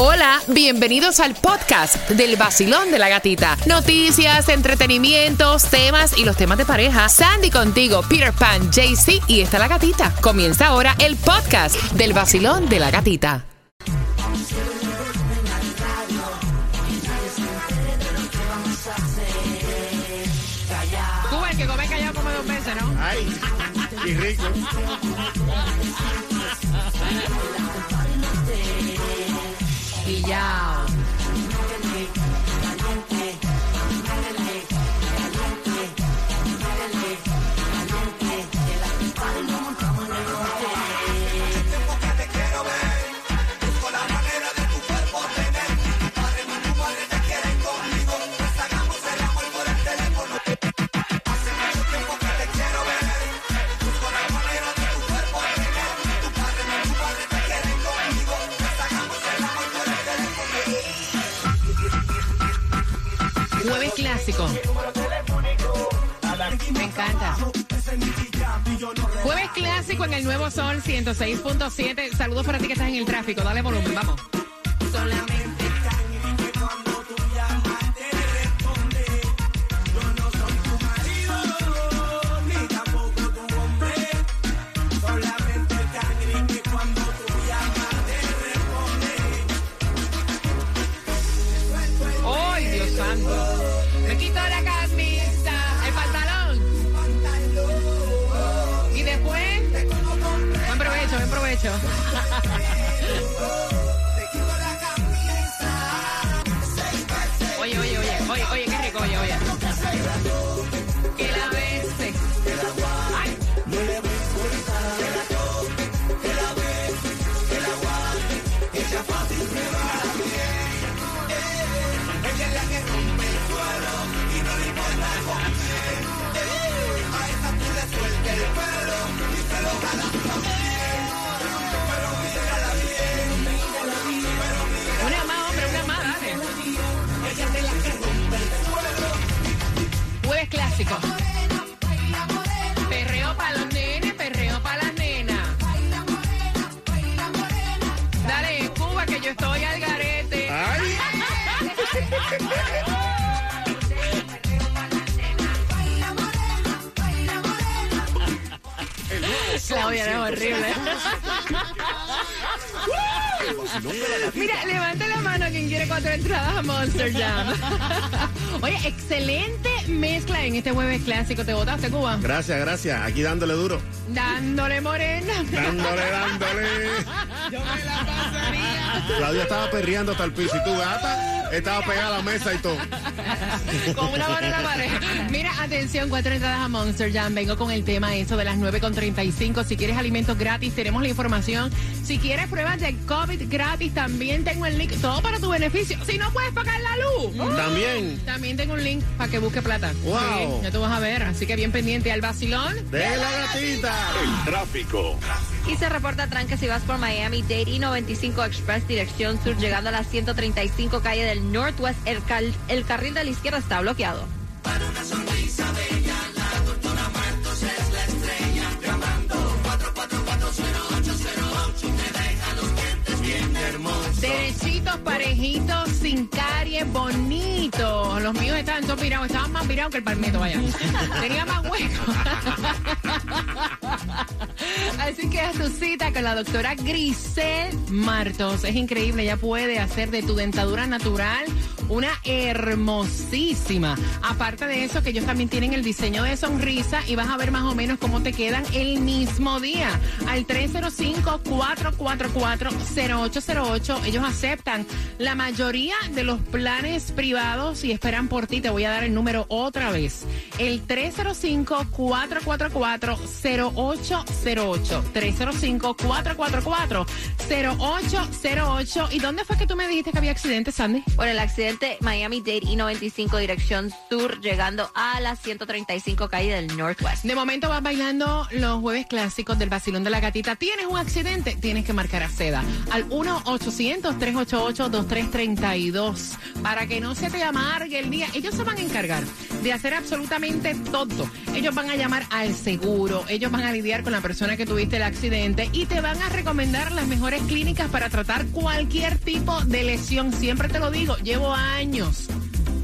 Hola, bienvenidos al podcast del vacilón de la gatita. Noticias, entretenimientos, temas y los temas de pareja. Sandy contigo, Peter Pan, JC y está la gatita. Comienza ahora el podcast del vacilón de la gatita. Tú el que come callado come dos veces, ¿no? Ay, y rico. Y clásico. Me encanta. Jueves clásico en el Nuevo Sol 106.7. Saludos para ti que estás en el tráfico. Dale volumen, vamos. Solamente. Ha! Clásico. Perreo para los nenes, perreo para las nenas. Dale, Cuba, que yo estoy al garete. Ay, Claudia, no es horrible. Mira, levanta la mano quien quiere cuatro entradas a Monster Jam. Oye, excelente mezcla en este jueves clásico. ¿Te votaste, Cuba? gracias, gracias. Aquí dándole duro. Dándole morena. Dándole, dándole. Yo me la pasaría. Claudia estaba perreando hasta el piso y tu gata estaba pegada a la mesa y todo. Con una mano en la pared. Mira, atención, cuatro entradas a Monster Jam. Vengo con el tema eso de las 9.35. Si quieres alimentos gratis, tenemos la información. Si quieres pruebas de COVID gratis, también tengo el link. Todo para tu beneficio. Si no puedes pagar la luz. También. También tengo un link para que busque plata. Wow. Sí, ya tú vas a ver. Así que bien pendiente al vacilón. De la gatita. Tráfico. Y se reporta tranque si vas por Miami Dade y 95 Express dirección sur llegando a la 135 calle del Northwest. El, cal- el carril de la izquierda está bloqueado. Sin caries, bonitos. Los míos estaban todos virados, estaban más virados que el palmeto, vaya. Tenía más hueco. Así que haz tu cita con la doctora Grisel Martos. Es increíble, ella puede hacer de tu dentadura natural una hermosísima. Aparte de eso, que ellos también tienen el diseño de sonrisa y vas a ver más o menos cómo te quedan el mismo día. Al 305-444-0808, ellos aceptan la mayoría de los planes privados y esperan por ti. Te voy a dar el número otra vez. El 305-444-0808. 305-444-0808. ¿Y dónde fue que tú me dijiste que había accidente, Sandy? Por el accidente Miami-Dade y 95 dirección sur llegando a la 135 calle del Northwest. De momento vas bailando los jueves clásicos del vacilón de la gatita. ¿Tienes un accidente? Tienes que marcar a seda al 1-800-388-2332 para que no se te amargue el día. Ellos se van a encargar de hacer absolutamente todo. Ellos van a llamar al seguro, ellos van a lidiar con la persona que tuviste el accidente y te van a recomendar las mejores clínicas para tratar cualquier tipo de lesión. Siempre te lo digo, llevo años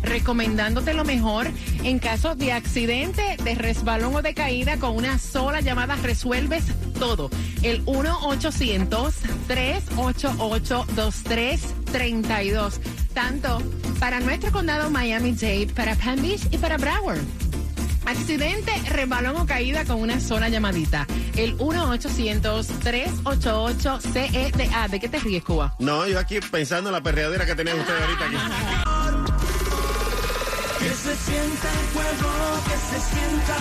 recomendándote lo mejor en caso de accidente, de resbalón o de caída con una sola llamada resuelves todo. El 1-800-388-2332. Tanto para nuestro condado Miami-Dade, para Palm Beach y para Broward. Accidente, resbalón o caída con una sola llamadita. El 1-800-388-CEDA. ¿De qué te ríes, Cuba? No, yo aquí pensando en la perreadera que tenían ustedes ahorita aquí. Que se sienta el fuego, que se sienta.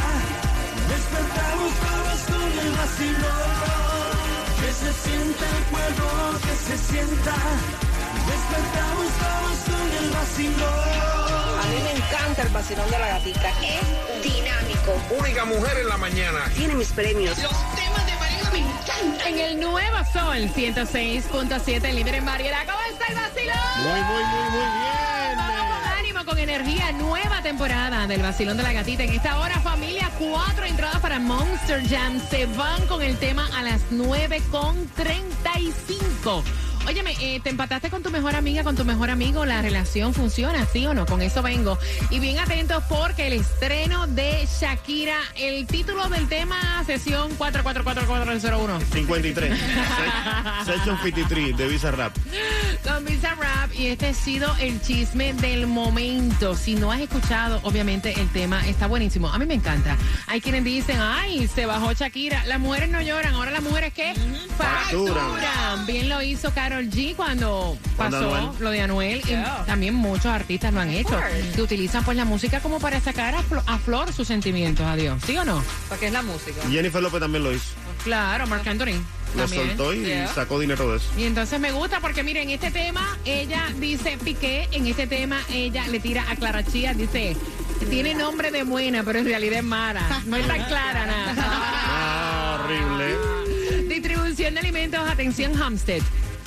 Despertamos todos con el vacilón. Que se sienta el fuego, que se sienta. Despertamos todos con el vacilón. A mí me encanta el vacilón de la gatita. Es dinámico. Única mujer en la mañana. Tiene mis premios. Los temas de María me encantan. En el Nuevo Sol 106.7, libre en variedad. ¿Cómo está el vacilón? Muy, muy, muy, muy bien. Vamos con ánimo, con energía. Nueva temporada del vacilón de la gatita. En esta hora, familia, cuatro entradas para Monster Jam. Se van con el tema a las 9 con 35. Óyeme, eh, te empataste con tu mejor amiga, con tu mejor amigo, la relación funciona, ¿sí o no? Con eso vengo. Y bien atentos porque el estreno de Shakira, el título del tema, sesión 444401. 53. Se- Section 53 de Visa Rap. Con Visa Rap y este ha sido el chisme del momento. Si no has escuchado, obviamente el tema está buenísimo. A mí me encanta. Hay quienes dicen, ay, se bajó Shakira. Las mujeres no lloran, ahora las mujeres ¿qué? Facturan. Facturan. Bien lo hizo Carol G cuando Cuando pasó Anuel. lo de Anuel. Y también muchos artistas lo han hecho. Que utilizan pues la música como para sacar a, flo- a flor sus sentimientos. Adiós. ¿Sí o no? Porque es la música. Jennifer López también lo hizo. Claro, Marc Anthony. Lo también. soltó y Yeah. sacó dinero de eso. Y entonces me gusta porque miren, este tema, ella dice Piqué, en este tema ella le tira a Clara Chía, dice, tiene nombre de buena, pero en realidad es mala. No es tan clara nada. Ah, horrible. Distribución de alimentos, atención Hampstead.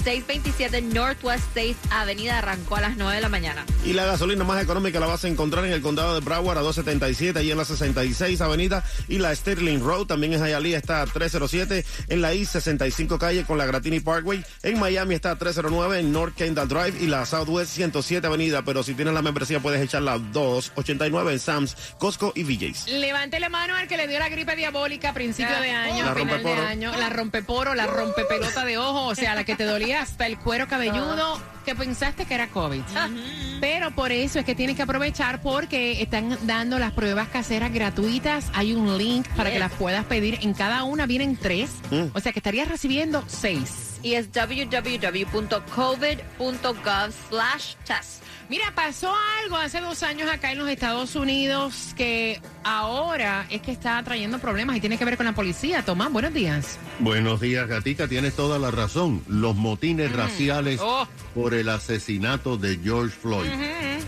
627 Northwest 6 Avenida arrancó a las 9 de la mañana. Y la gasolina más económica la vas a encontrar en el condado de Broward a 277, ahí en la 66 Avenida. Y la Sterling Road también es Hialeah, está a 307 en la I-65 calle con la Gratini Parkway. En Miami está a 309 en North Kendall Drive y la Southwest 107 Avenida. Pero si tienes la membresía puedes echar la 289 en Sam's, Costco y VJ's. Levante la mano al que le dio la gripe diabólica a principio de año, La final de año, la rompeporo, la rompepelota de ojo, o sea, la que te dolía hasta el cuero cabelludo, que pensaste que era COVID. Pero por eso es que tienes que aprovechar porque están dando las pruebas caseras gratuitas. Hay un link para que las puedas pedir. En cada una vienen tres, Mm. o sea que estarías recibiendo seis. Y es www.covid.gov slash test. Mira, pasó algo hace dos años acá en los Estados Unidos que ahora es que está trayendo problemas y tiene que ver con la policía. Tomás, buenos días. Buenos días, Gatica. Tienes toda la razón. Los motines raciales Oh. por el asesinato de George Floyd.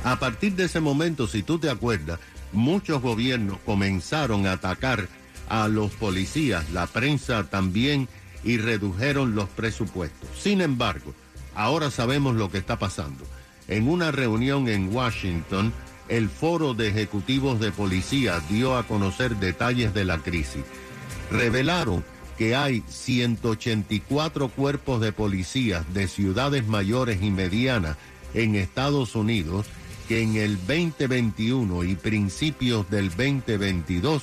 A partir de ese momento, si tú te acuerdas, muchos gobiernos comenzaron a atacar a los policías, la prensa también, y redujeron los presupuestos. Sin embargo, ahora sabemos lo que está pasando. En una reunión en Washington, el Foro de Ejecutivos de Policía dio a conocer detalles de la crisis. Revelaron que hay 184 cuerpos de policías de ciudades mayores y medianas en Estados Unidos que en el 2021 y principios del 2022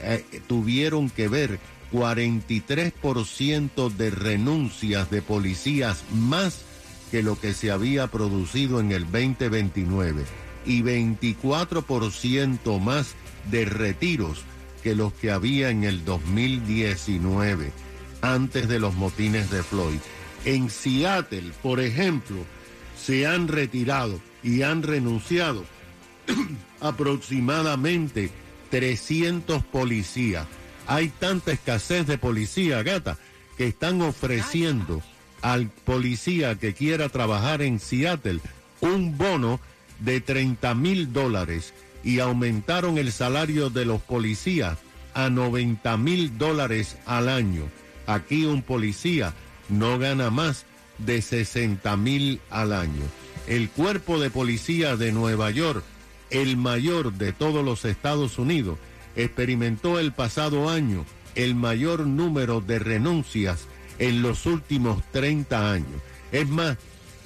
eh, tuvieron que ver 43% de renuncias de policías más que lo que se había producido en el 2029 y 24% más de retiros que los que había en el 2019, antes de los motines de Floyd. En Seattle, por ejemplo, se han retirado y han renunciado aproximadamente 300 policías. Hay tanta escasez de policía, gata, que están ofreciendo al policía que quiera trabajar en Seattle un bono de 30 mil dólares y aumentaron el salario de los policías a 90 mil dólares al año. Aquí un policía no gana más de 60 mil al año. El cuerpo de policía de Nueva York, el mayor de todos los Estados Unidos, experimentó el pasado año el mayor número de renuncias en los últimos 30 años. Es más,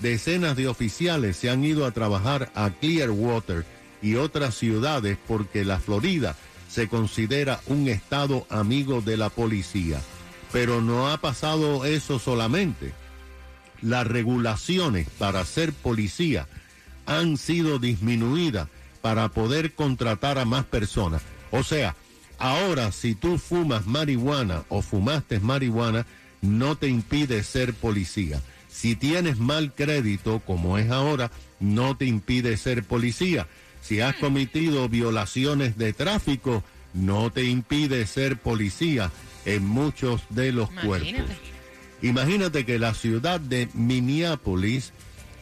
decenas de oficiales se han ido a trabajar a Clearwater y otras ciudades porque la Florida se considera un estado amigo de la policía. Pero no ha pasado eso solamente. Las regulaciones para ser policía han sido disminuidas para poder contratar a más personas. O sea, ahora si tú fumas marihuana o fumaste marihuana, no te impide ser policía. Si tienes mal crédito, como es ahora, no te impide ser policía. Si has cometido violaciones de tráfico, no te impide ser policía en muchos de los Imagínate. cuerpos. Imagínate que la ciudad de Minneapolis,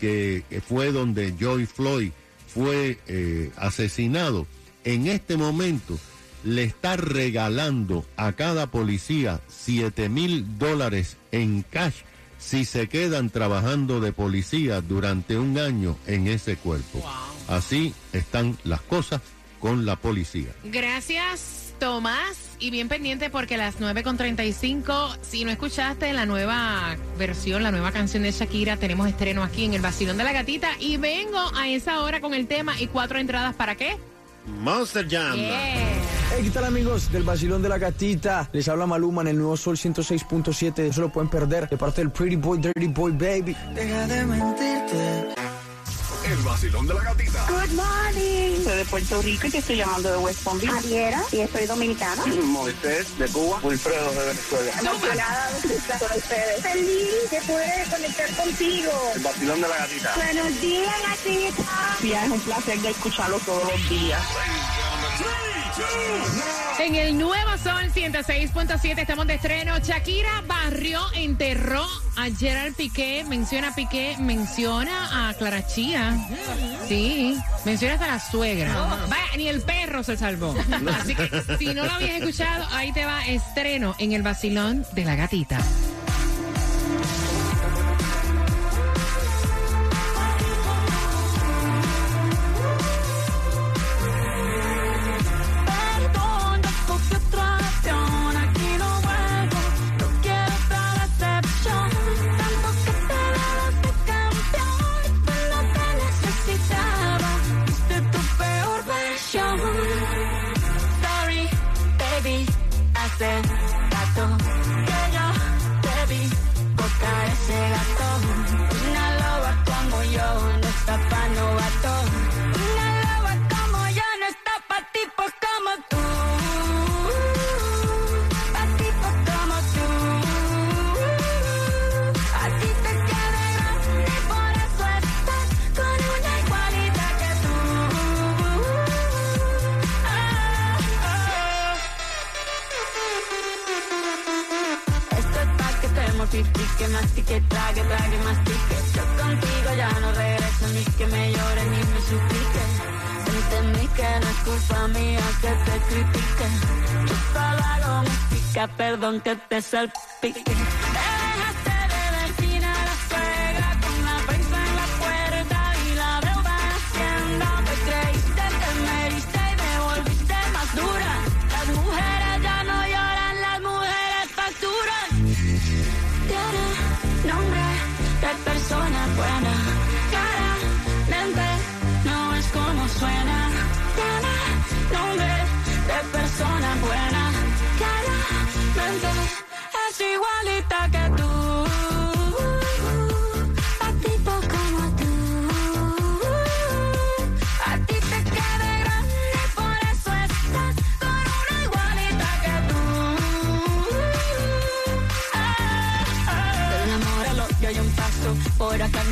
que, que fue donde Joy Floyd fue eh, asesinado, en este momento le está regalando a cada policía 7 mil dólares en cash si se quedan trabajando de policía durante un año en ese cuerpo. Así están las cosas con la policía. Gracias, Tomás. Y bien pendiente porque a las 9.35, si no escuchaste la nueva versión, la nueva canción de Shakira, tenemos estreno aquí en el Basilón de la Gatita. Y vengo a esa hora con el tema y cuatro entradas para qué. Monster Jam. Yeah. Hey, ¿qué tal amigos del Basilón de la Gatita? Les habla Maluma en el nuevo Sol 106.7. No se lo pueden perder de parte del Pretty Boy, Dirty Boy, Baby. Deja de mentirte. Vacilón de la gatita. Good morning. Soy de Puerto Rico y te estoy llamando de West Palm Beach. Javiera, y soy dominicana. Moisés de Cuba. Wilfredo de Venezuela. Emocionada de estar con ustedes. Feliz de poder conectar contigo. El vacilón de la gatita. Buenos días, gatita. Sí, es un placer de escucharlo todos los días. En el nuevo Sol 106.7 estamos de estreno. Shakira barrió, enterró a Gerard Piqué, menciona a Piqué, menciona a Clara Chía. Sí, menciona hasta la suegra. Vaya, ni el perro se salvó. Así que si no lo habías escuchado, ahí te va estreno en el vacilón de la gatita. Música, perdón que te salpique. Te dejaste de vecina la suegra con la prensa en la puerta y la deuda en hacienda. Te creíste que me heriste y me volviste más dura. Las mujeres ya no lloran, las mujeres facturan. Tiene nombre de igualita que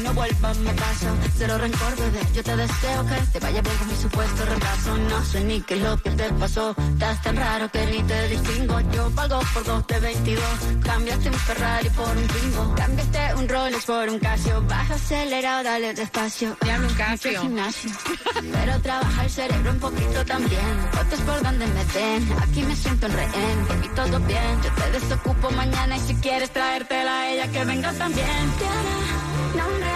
no vuelvas, me paso. Cero rencor, bebé. Yo te deseo que te vaya bien con mi supuesto reemplazo. No sé ni qué es lo que te pasó. Estás tan raro que ni te distingo. Yo pago por dos de 22. Cambiaste un Ferrari por un Twingo. Cambiaste un Rolex por un Casio. Baja acelerado, dale despacio. Diablo, un Casio. gimnasio. Pero trabaja el cerebro un poquito también. Fotos por donde me den. Aquí me siento en rehén. Por mí todo bien. Yo te desocupo mañana y si quieres traértela a ella que venga también. Nombre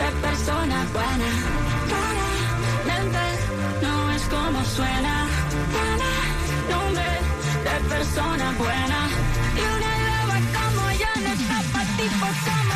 de persona buena. Claramente no es como suena. Nombre de persona buena. Y una loba como yo no está pa' tipos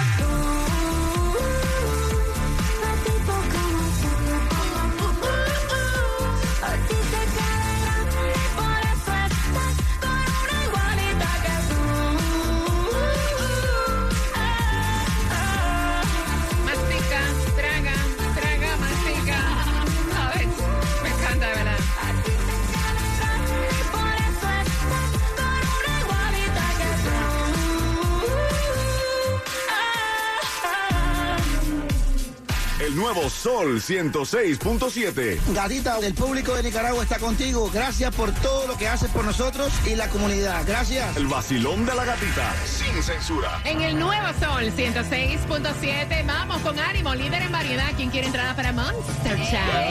El nuevo Sol 106.7. Gatita, el público de Nicaragua está contigo. Gracias por todo lo que haces por nosotros y la comunidad. Gracias. El vacilón de la gatita. Sin censura. En el nuevo Sol 106.7, vamos con ánimo, líder en variedad. ¿Quién quiere entrada para Monster Chat?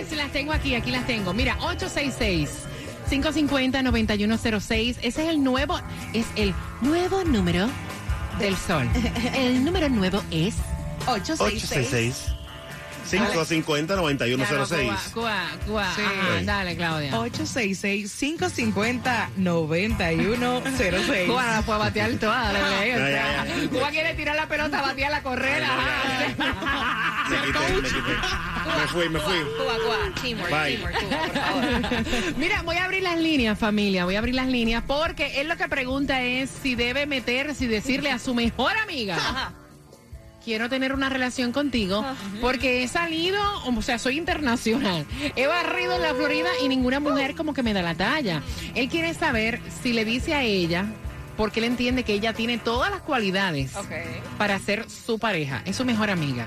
Yes, Las tengo aquí, aquí las tengo. Mira, 866. 550-9106. Ese es el nuevo, es el nuevo número del sol. El número nuevo es 866. 866 550-9106. Cuá, cuá, Sí. Ajá, dale, Claudia. 866-550-9106. Cuba la puede batear toda, de verdad. Cuba quiere tirar la pelota, batear la correr, ajá. Me quité, me quité. Me fui, me fui. Cuba, Cuba. Teamwork, Bye. teamwork, Cuba, por favor. Mira, voy a abrir las líneas, familia. Voy a abrir las líneas porque él lo que pregunta es si debe meterse y decirle a su mejor amiga. Ajá. Quiero tener una relación contigo porque he salido, o sea, soy internacional. He barrido en la Florida y ninguna mujer como que me da la talla. Él quiere saber si le dice a ella, porque él entiende que ella tiene todas las cualidades para ser su pareja. Es su mejor amiga.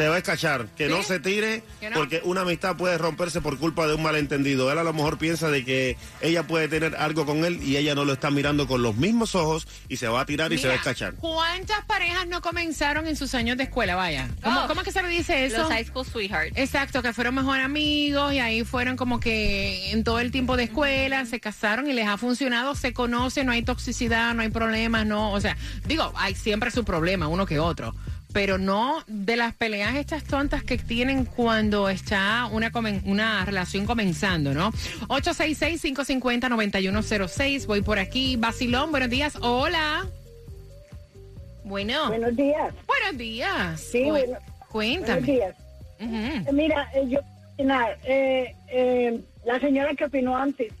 Se va a escachar, que ¿Sí? no se tire, porque una amistad puede romperse por culpa de un malentendido. Él a lo mejor piensa de que ella puede tener algo con él y ella no lo está mirando con los mismos ojos y se va a tirar y se va a escachar. ¿Cuántas parejas no comenzaron en sus años de escuela? Vaya. ¿Cómo, Oh. cómo es que se le dice eso? Los high school sweethearts. Exacto, que fueron mejor amigos y ahí fueron como que en todo el tiempo de escuela se casaron y les ha funcionado, se conocen, no hay toxicidad, no hay problemas, no, o sea, digo, hay siempre su problema, uno que otro, pero no de las peleas estas tontas que tienen cuando está una, comen- una relación comenzando, ¿no? 866-550-9106, voy por aquí. Basilón, buenos días, hola. Bueno. Buenos días. Buenos días. Sí, bueno, Cuéntame. Buenos días. Ujú. Eh, Mira, eh, yo, nada, eh, eh, la señora que opinó antes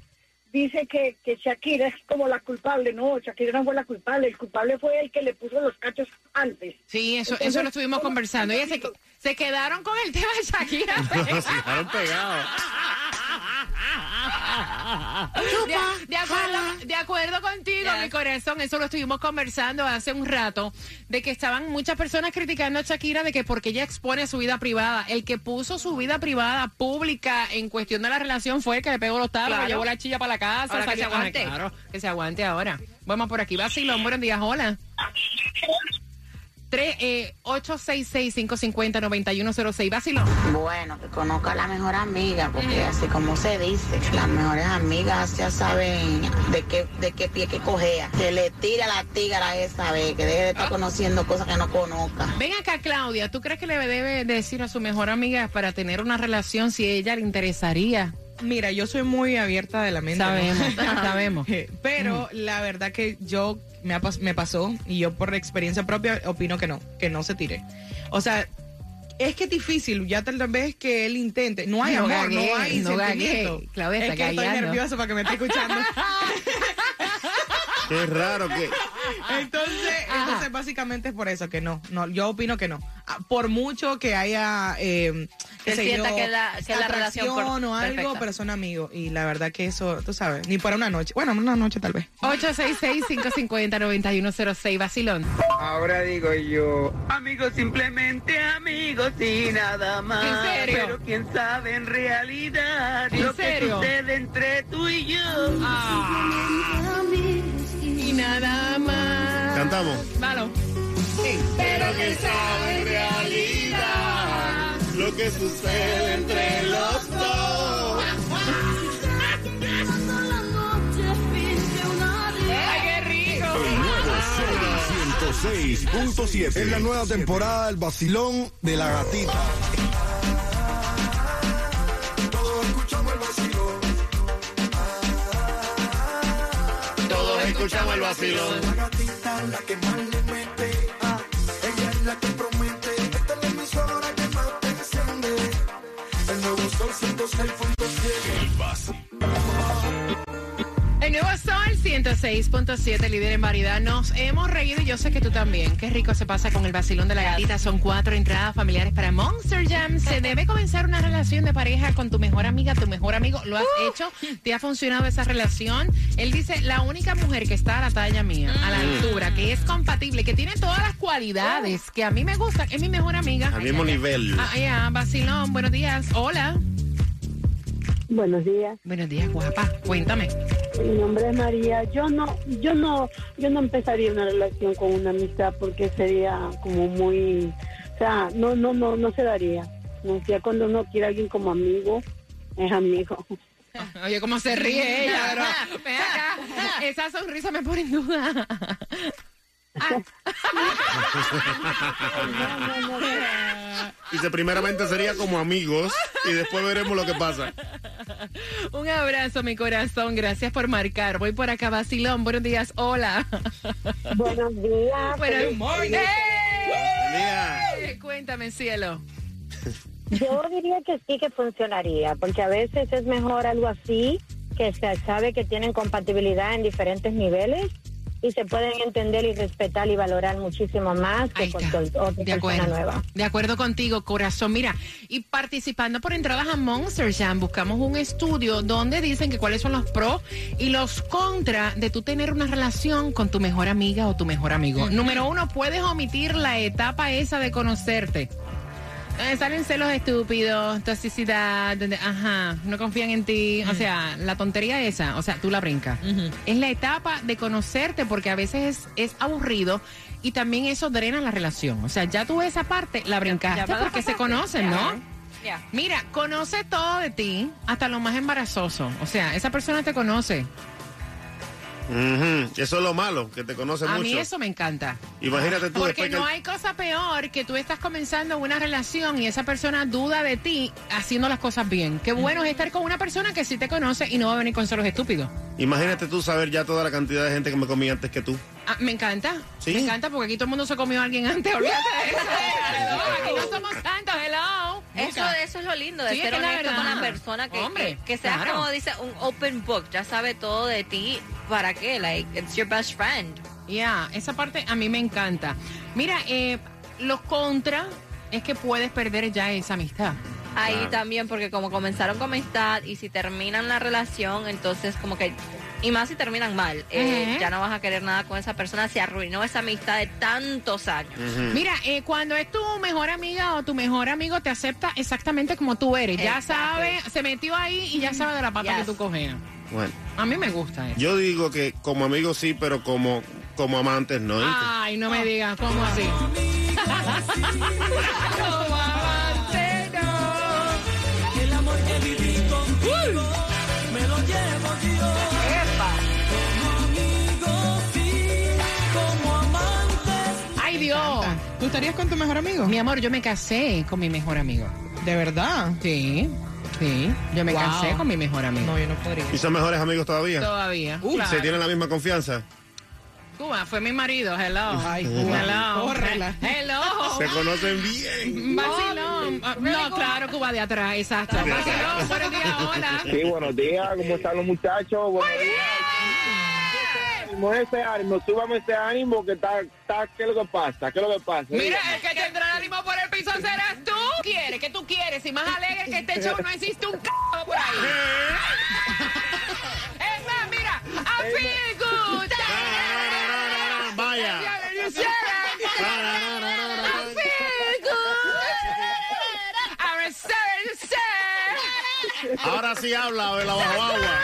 dice que, que Shakira es como la culpable. No, Shakira no fue la culpable. El culpable fue el que le puso los cachos antes. Sí, eso, Entonces, eso lo estuvimos ¿cómo- conversando. Oye, se, se quedaron con el tema de Shakira. se quedaron pegados. De, de acuerdo, de acuerdo contigo, mi corazón, eso lo estuvimos conversando hace un rato, de que estaban muchas personas criticando a Shakira de que porque ella expone su vida privada. El que puso su vida privada pública en cuestión de la relación fue el que le pegó los tablos, Claro. llevó la chilla para la casa. Ahora que se aguante. Claro, que se aguante ahora. Vamos por aquí. Vacilón, buenos días, hola. Tres, eh, 866-550-9106. Vacilón. Bueno, que conozca a la mejor amiga, porque así como se dice, las mejores amigas ya saben de qué, de qué pie que cojea. Que le tira la tigra esa vez, que deje de estar conociendo cosas que no conozca. Ven acá, Claudia. ¿Tú crees que le debe decir a su mejor amiga para tener una relación si ella le interesaría? Mira, yo soy muy abierta de la mente. ¿no? Sabemos, sabemos. Pero la verdad que yo me, ha pas- me pasó y yo por experiencia propia opino que no, que no se tire. O sea, es que es difícil, ya tal vez que él intente. No hay No amor, no hay no sentimiento. es que estoy nerviosa para que me esté escuchando. Qué raro que... Entonces, entonces básicamente es por eso que no, no, yo opino que no. Ah, Por mucho que haya eh, qué Que sé sienta yo, que la- que la relación o algo, perfecta. pero son amigos y la verdad que eso, tú sabes, ni para una noche. Bueno, una noche tal vez. 866-550-9106. Vacilón. Ahora digo yo, amigos, simplemente amigos y nada más. ¿En serio? Pero quién sabe en realidad ¿En lo serio? que sucede entre tú y yo. Y nada más. Cantamos. Malo. Pero quién sabe en realidad lo que sucede entre los dos. ¡Ay, qué rico! El nuevo Sol 106.7. Es la nueva temporada del vacilón de la gatita. Todos escuchamos el vacilón. escuchamos el vacilón. La que más le mete. Ella es la que promete. Esta es la emisora que más te enciende. El nuevo sol 106.7. El vacilón. El nuevo Sol 106.7, líder en variedad. Nos hemos reído y yo sé que tú también. Qué rico se pasa con el vacilón de la gatita. Son cuatro entradas familiares para Monster Jam. Se debe comenzar una relación de pareja con tu mejor amiga, tu mejor amigo. ¿Lo has hecho? ¿Te ha funcionado esa relación? Él dice, la única mujer que está a la talla mía, a la altura, que es compatible, que tiene todas las cualidades que a mí me gustan, es mi mejor amiga. Al mismo nivel. Ah, ya, vacilón, buenos días. Hola. Buenos días. Buenos días, guapa. Cuéntame. Mi nombre es María. Yo no, yo no, yo no empezaría una relación con una amistad porque sería como muy, o sea, no, no, no, no se daría. No sea cuando uno quiere a alguien como amigo, es amigo. Oye, cómo se ríe ella, pero ven acá. Esa sonrisa me pone en duda. Dice, primeramente sería como amigos y después veremos lo que pasa. Un abrazo, mi corazón. Gracias por marcar. Voy por acá, Basilón. Buenos días. Hola. Buenos días. Buenos morning. ¡Ey! Cuéntame, cielo. Yo diría que sí que funcionaría, porque a veces es mejor algo así, que se sabe que tienen compatibilidad en diferentes niveles y se pueden entender y respetar y valorar muchísimo más que con cual- otra De persona acuerdo. nueva. De acuerdo contigo, corazón. Mira, y participando por entradas a Monster Jam, buscamos un estudio donde dicen que cuáles son los pros y los contras de tú tener una relación con tu mejor amiga o tu mejor amigo. Número uno, puedes omitir la etapa esa de conocerte. Eh, salen celos estúpidos, toxicidad, donde, ajá, no confían en ti. O sea, la tontería esa, o sea, tú la brincas. Es la etapa de conocerte porque a veces es, es aburrido y también eso drena la relación. O sea, ya tú esa parte la brincaste ya porque se conocen, ¿no? Mira, conoce todo de ti, hasta lo más embarazoso. O sea, esa persona te conoce. Eso es lo malo, que te conoce A mucho. mí eso me encanta. Imagínate tú Porque que no hay cosa peor que tú estás comenzando una relación y esa persona duda de ti haciendo las cosas bien. Qué bueno es estar con una persona que sí te conoce y no va a venir con celos estúpidos. Imagínate tú saber ya toda la cantidad de gente que me comí antes que tú. Ah, me encanta. Sí. Me encanta porque aquí todo el mundo se comió a alguien antes. Olvídate de eso. Aquí no somos tantos. Hello. Eso, eso es lo lindo de Sí, ser la honesto con la persona que, Hombre, que, que sea claro. como dice un open book, ya sabe todo de ti, ¿para qué? Like, it's your best friend. Ya, esa parte a mí me encanta. Mira, eh, los contras es que puedes perder ya esa amistad. Ahí Claro. también, porque como comenzaron con amistad y si terminan la relación, entonces como que, y más si terminan mal, eh, ya no vas a querer nada con esa persona, se arruinó esa amistad de tantos años. Mira, eh, cuando es tu mejor amiga o tu mejor amigo te acepta exactamente como tú eres. Ya sabe, se metió ahí y ya sabe de la pata Yes. que tú coges. Bueno, A mí me gusta eso. yo digo que como amigos sí, pero como, como amantes no. Ay, no me digas, ¿cómo así? Dios. ¿Tú estarías con tu mejor amigo? Mi amor, yo me casé con mi mejor amigo. ¿De verdad? Sí, sí. Yo me Wow. casé con mi mejor amigo. No, yo no podría. ¿Y son mejores amigos todavía? Todavía. ¿Y claro. ¿Se tienen la misma confianza? Cuba, fue mi marido. Hello. Ay, Cuba. Hello. Córrela. Hello. Se conocen bien. Vacilón. Ah, No, claro, Cuba de atrás, exacto. Vacilón, buenos días, hola. Sí, buenos días, ¿cómo están los muchachos? Buenos días. Ánimo, ese ánimo, súbame ese ánimo que está, está, ¿qué es lo que pasa? ¿Qué es lo que pasa? Mira, el que tendrá el ánimo por el piso serás tú. ¿Qué quieres? ¿Qué tú quieres? Si más alegre que este show no existe un c por ahí. es más, mira, I feel good. Vaya. Ahora sí habla de la habla.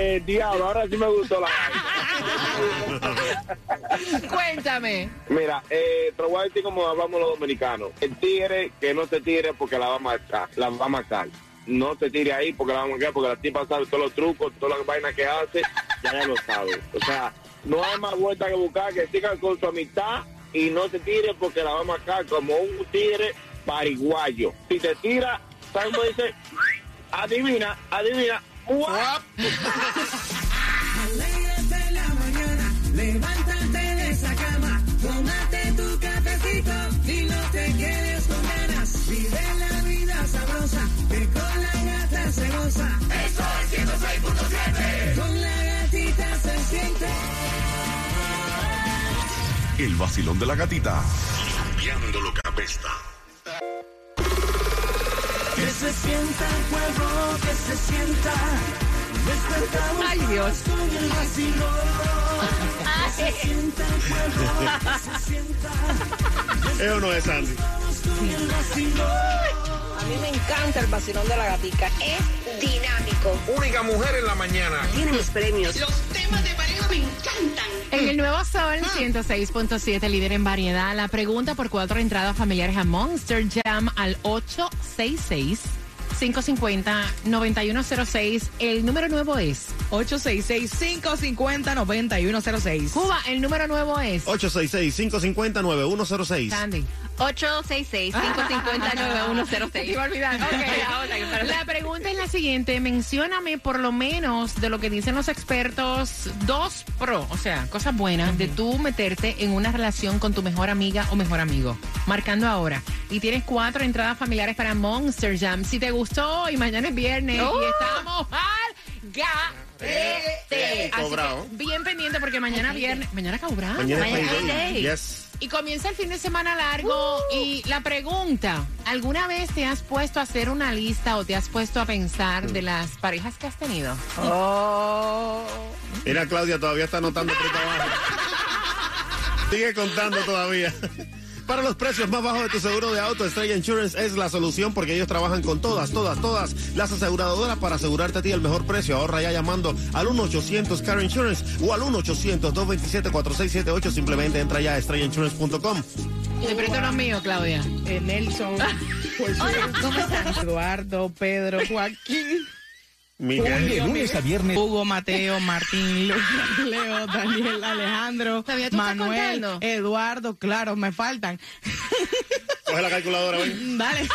Eh, diablo, ahora sí me gustó la Cuéntame. Mira, eh, te voy a decir como hablamos los dominicanos. El tigre que no se tire porque la va a matar, la va a matar. No te tire ahí porque la va a matar, porque la tipa sabe todos los trucos, todas las vainas que hace, ya lo sabe. O sea, no hay más vuelta que buscar que sigan con su amistad y no se tire porque la va a matar como un tigre pariguayo. Si te tira, ¿sabes cómo dice? Adivina, adivina, Alégrate la mañana, levántate de esa cama, tómate tu cafecito y no te quedes con ganas. Vive la vida sabrosa, que con la gata se goza. Eso es 106.7. Con la gatita se siente. El vacilón de la gatita. Cambiando lo que apesta. Se sienta el pueblo, que se sienta. Despertamos Ay, Dios. con el vacilón. Que se sienta el pueblo, que se sienta. Eso no es Sandy. Con el vacilón. A mí me encanta el vacilón de la gatica. Es dinámico. Única mujer en la mañana. Tiene mis premios. Los temas de me encantan. En el nuevo Sol 106.7, líder en variedad, la pregunta por cuatro entradas familiares a Monster Jam al 866 550-9106. El número nuevo es 866-550-9106. Cuba. El número nuevo es 866-550-9106. Sandy. 866-550-9106. Iba a olvidar. Ok. La La pregunta es la siguiente. Mencióname por lo menos de lo que dicen los expertos, dos pro, o sea, cosas buenas de tú meterte en una relación con tu mejor amiga o mejor amigo. Marcando ahora. Y tienes cuatro entradas familiares para Monster Jam. Si te gustó y mañana es viernes ¡Oh! y estamos al. Así Cobrado. que bien pendiente porque mañana viernes. Mañana cobrado. Mañana es Mañana payday. Yes. Y comienza el fin de semana largo y la pregunta, ¿alguna vez te has puesto a hacer una lista o te has puesto a pensar de las parejas que has tenido? Mira, Claudia todavía está anotando abajo. Sigue contando todavía. Para los precios más bajos de tu seguro de auto, Estrella Insurance es la solución porque ellos trabajan con todas, todas, todas las aseguradoras para asegurarte a ti el mejor precio. Ahorra ya llamando al 1-800 Car Insurance o al 1-800-227-4678. Simplemente entra ya a estrellainsurance.com. De pronto no es mío, Claudia. Eh, Nelson, Josué, ¿cómo están? Eduardo, Pedro, Joaquín. Miguel. De lunes a viernes. Hugo, Mateo, Martín, Leo, Daniel, Alejandro, ¿Todavía tú estás Manuel? Eduardo, claro, me faltan. Coge la calculadora, ven. Dale.